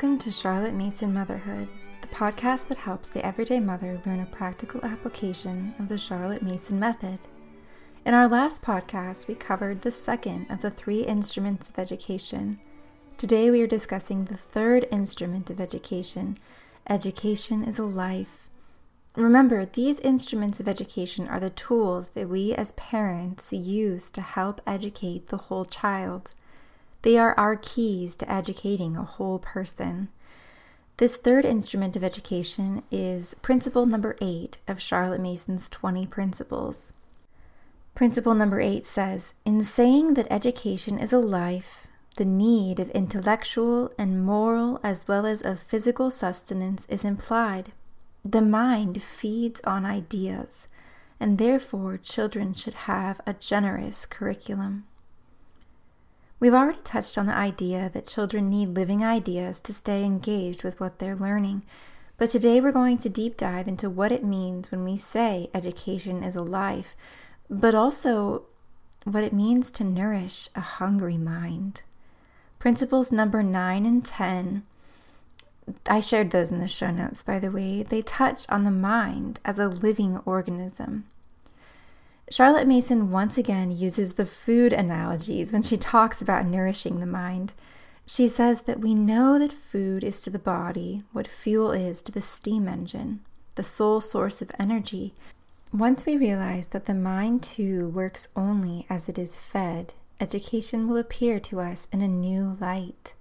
Welcome to Charlotte Mason Motherhood, the podcast that helps the everyday mother learn a practical application of the Charlotte Mason method. In our last podcast, we covered the second of the three instruments of education. Today, we are discussing the third instrument of education education is a life. Remember, these instruments of education are the tools that we as parents use to help educate the whole child. They are our keys to educating a whole person. This third instrument of education is principle number eight of Charlotte Mason's 20 principles. Principle number eight says In saying that education is a life, the need of intellectual and moral as well as of physical sustenance is implied. The mind feeds on ideas, and therefore children should have a generous curriculum. We've already touched on the idea that children need living ideas to stay engaged with what they're learning, but today we're going to deep dive into what it means when we say education is a life, but also what it means to nourish a hungry mind. Principles number 9 and 10 I shared those in the show notes, by the way. They touch on the mind as a living organism. Charlotte Mason once again uses the food analogies when she talks about nourishing the mind. She says that we know that food is to the body what fuel is to the steam engine, the sole source of energy. Once we realize that the mind too works only as it is fed, education will appear to us in a new light.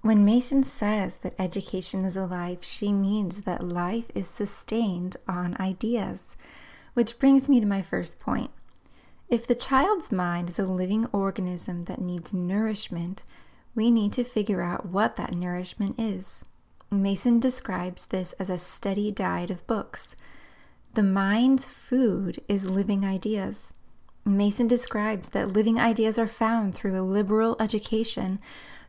When Mason says that education is life, she means that life is sustained on ideas. Which brings me to my first point. If the child's mind is a living organism that needs nourishment, we need to figure out what that nourishment is. Mason describes this as a steady diet of books. The mind's food is living ideas. Mason describes that living ideas are found through a liberal education,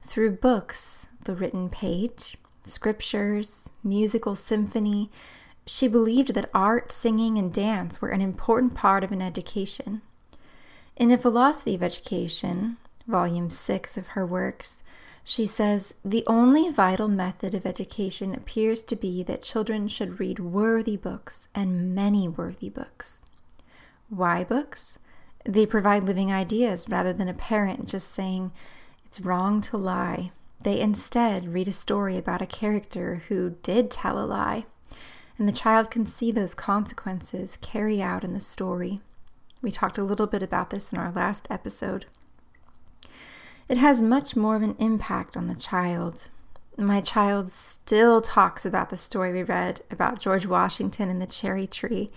through books, the written page, scriptures, musical symphony, she believed that art, singing, and dance were an important part of an education. In A Philosophy of Education, volume 6 of her works, she says the only vital method of education appears to be that children should read worthy books and many worthy books. Why books? They provide living ideas rather than a parent just saying, it's wrong to lie. They instead read a story about a character who did tell a lie and the child can see those consequences carry out in the story. We talked a little bit about this in our last episode. It has much more of an impact on the child. My child still talks about the story we read about George Washington and the cherry tree.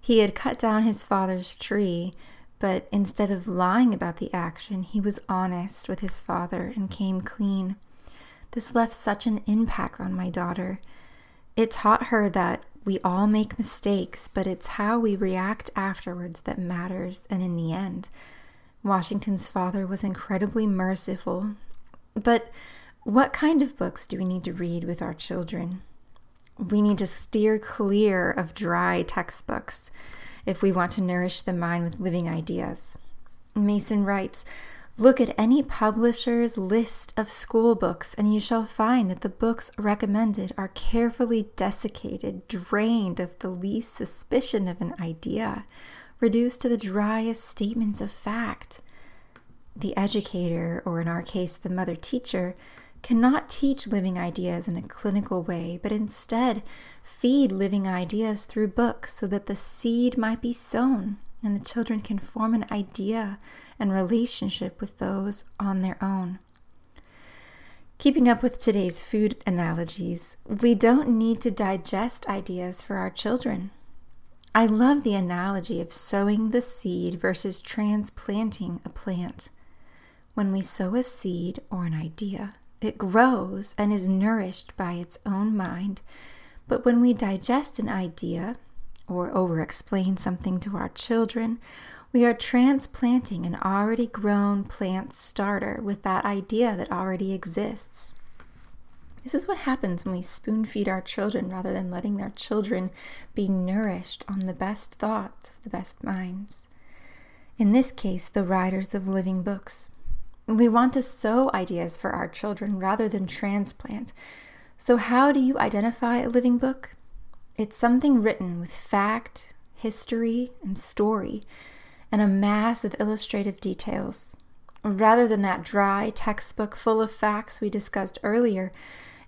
He had cut down his father's tree, but instead of lying about the action, he was honest with his father and came clean. This left such an impact on my daughter. It taught her that we all make mistakes, but it's how we react afterwards that matters. And in the end, Washington's father was incredibly merciful. But what kind of books do we need to read with our children? We need to steer clear of dry textbooks if we want to nourish the mind with living ideas. Mason writes, Look at any publisher's list of school books, and you shall find that the books recommended are carefully desiccated, drained of the least suspicion of an idea, reduced to the driest statements of fact. The educator, or in our case, the mother teacher, cannot teach living ideas in a clinical way, but instead feed living ideas through books so that the seed might be sown and the children can form an idea and relationship with those on their own. Keeping up with today's food analogies, we don't need to digest ideas for our children. I love the analogy of sowing the seed versus transplanting a plant. When we sow a seed or an idea, it grows and is nourished by its own mind. But when we digest an idea or over explain something to our children we are transplanting an already grown plant starter with that idea that already exists. This is what happens when we spoon feed our children rather than letting their children be nourished on the best thoughts of the best minds. In this case, the writers of living books. We want to sow ideas for our children rather than transplant. So, how do you identify a living book? It's something written with fact, history, and story, and a mass of illustrative details. Rather than that dry textbook full of facts we discussed earlier,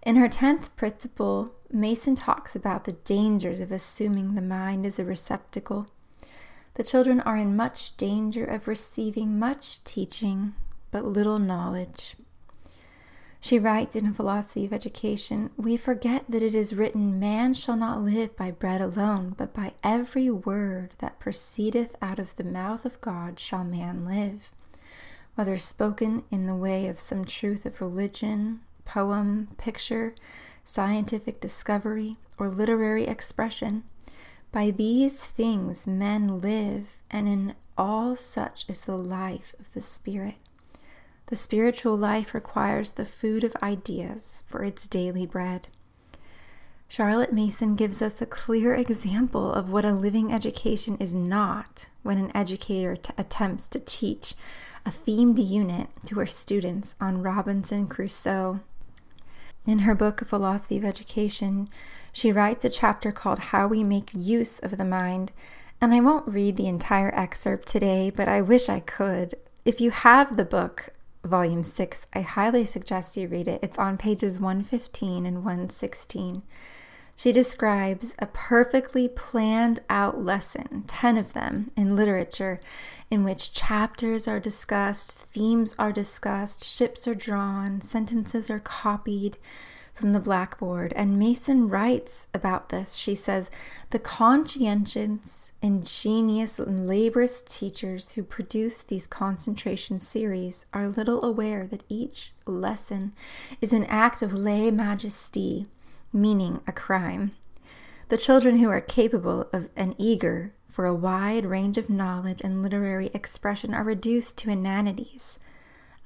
in her 10th principle, Mason talks about the dangers of assuming the mind is a receptacle. The children are in much danger of receiving much teaching, but little knowledge. She writes in a philosophy of education, we forget that it is written, Man shall not live by bread alone, but by every word that proceedeth out of the mouth of God shall man live. Whether spoken in the way of some truth of religion, poem, picture, scientific discovery, or literary expression, by these things men live, and in all such is the life of the Spirit. The spiritual life requires the food of ideas for its daily bread. Charlotte Mason gives us a clear example of what a living education is not when an educator t- attempts to teach a themed unit to her students on Robinson Crusoe. In her book, Philosophy of Education, she writes a chapter called How We Make Use of the Mind, and I won't read the entire excerpt today, but I wish I could. If you have the book, Volume 6, I highly suggest you read it. It's on pages 115 and 116. She describes a perfectly planned out lesson, 10 of them, in literature, in which chapters are discussed, themes are discussed, ships are drawn, sentences are copied, from the blackboard. And Mason writes about this. She says, The conscientious, ingenious, and laborious teachers who produce these concentration series are little aware that each lesson is an act of lese majesty, meaning a crime. The children who are capable of and eager for a wide range of knowledge and literary expression are reduced to inanities.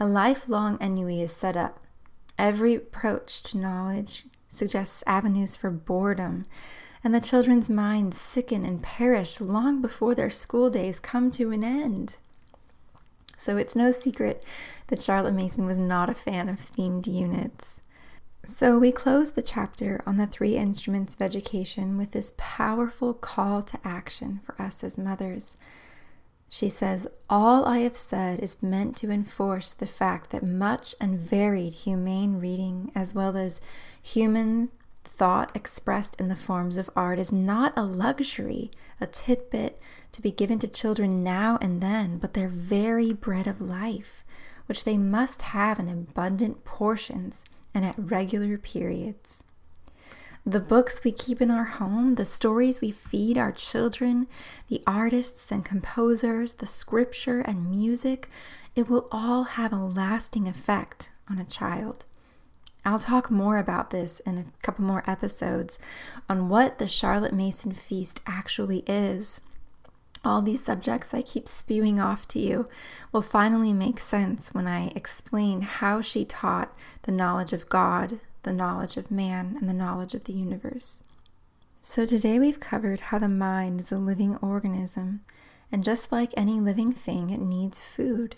A lifelong ennui is set up Every approach to knowledge suggests avenues for boredom, and the children's minds sicken and perish long before their school days come to an end. So it's no secret that Charlotte Mason was not a fan of themed units. So we close the chapter on the three instruments of education with this powerful call to action for us as mothers. She says, All I have said is meant to enforce the fact that much and varied humane reading, as well as human thought expressed in the forms of art, is not a luxury, a tidbit to be given to children now and then, but their very bread of life, which they must have in abundant portions and at regular periods. The books we keep in our home, the stories we feed our children, the artists and composers, the scripture and music, it will all have a lasting effect on a child. I'll talk more about this in a couple more episodes on what the Charlotte Mason Feast actually is. All these subjects I keep spewing off to you will finally make sense when I explain how she taught the knowledge of God, the knowledge of man, and the knowledge of the universe. So, today we've covered how the mind is a living organism, and just like any living thing, it needs food.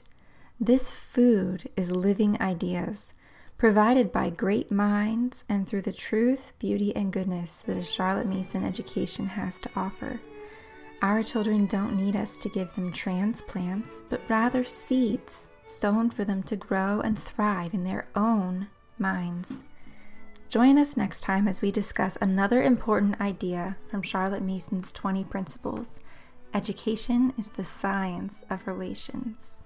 This food is living ideas, provided by great minds and through the truth, beauty, and goodness that a Charlotte Mason education has to offer. Our children don't need us to give them transplants, but rather seeds sown for them to grow and thrive in their own minds. Join us next time as we discuss another important idea from Charlotte Mason's 20 Principles Education is the science of relations.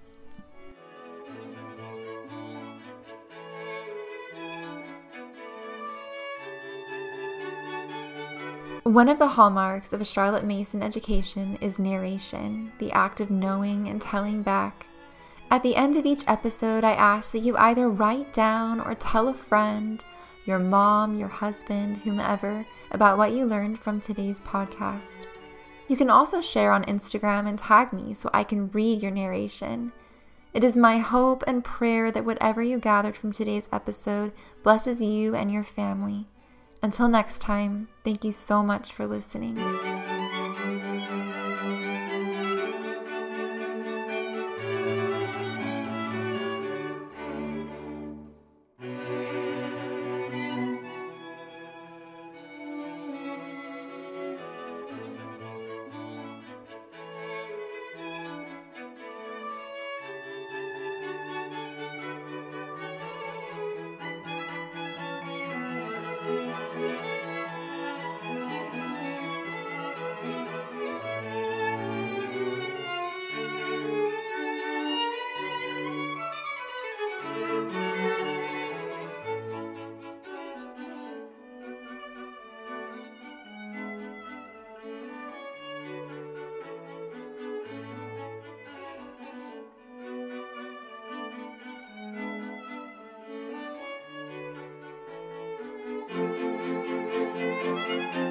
One of the hallmarks of a Charlotte Mason education is narration, the act of knowing and telling back. At the end of each episode, I ask that you either write down or tell a friend your mom, your husband, whomever, about what you learned from today's podcast. You can also share on Instagram and tag me so I can read your narration. It is my hope and prayer that whatever you gathered from today's episode blesses you and your family. Until next time, thank you so much for listening. Bye.